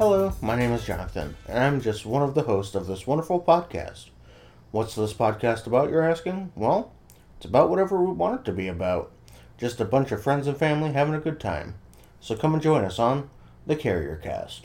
Hello, my name is Jonathan, and I'm just one of the hosts of this wonderful podcast. What's this podcast about, you're asking? Well, it's about whatever we want it to be about. Just a bunch of friends and family having a good time. So come and join us on the Carrier Cast.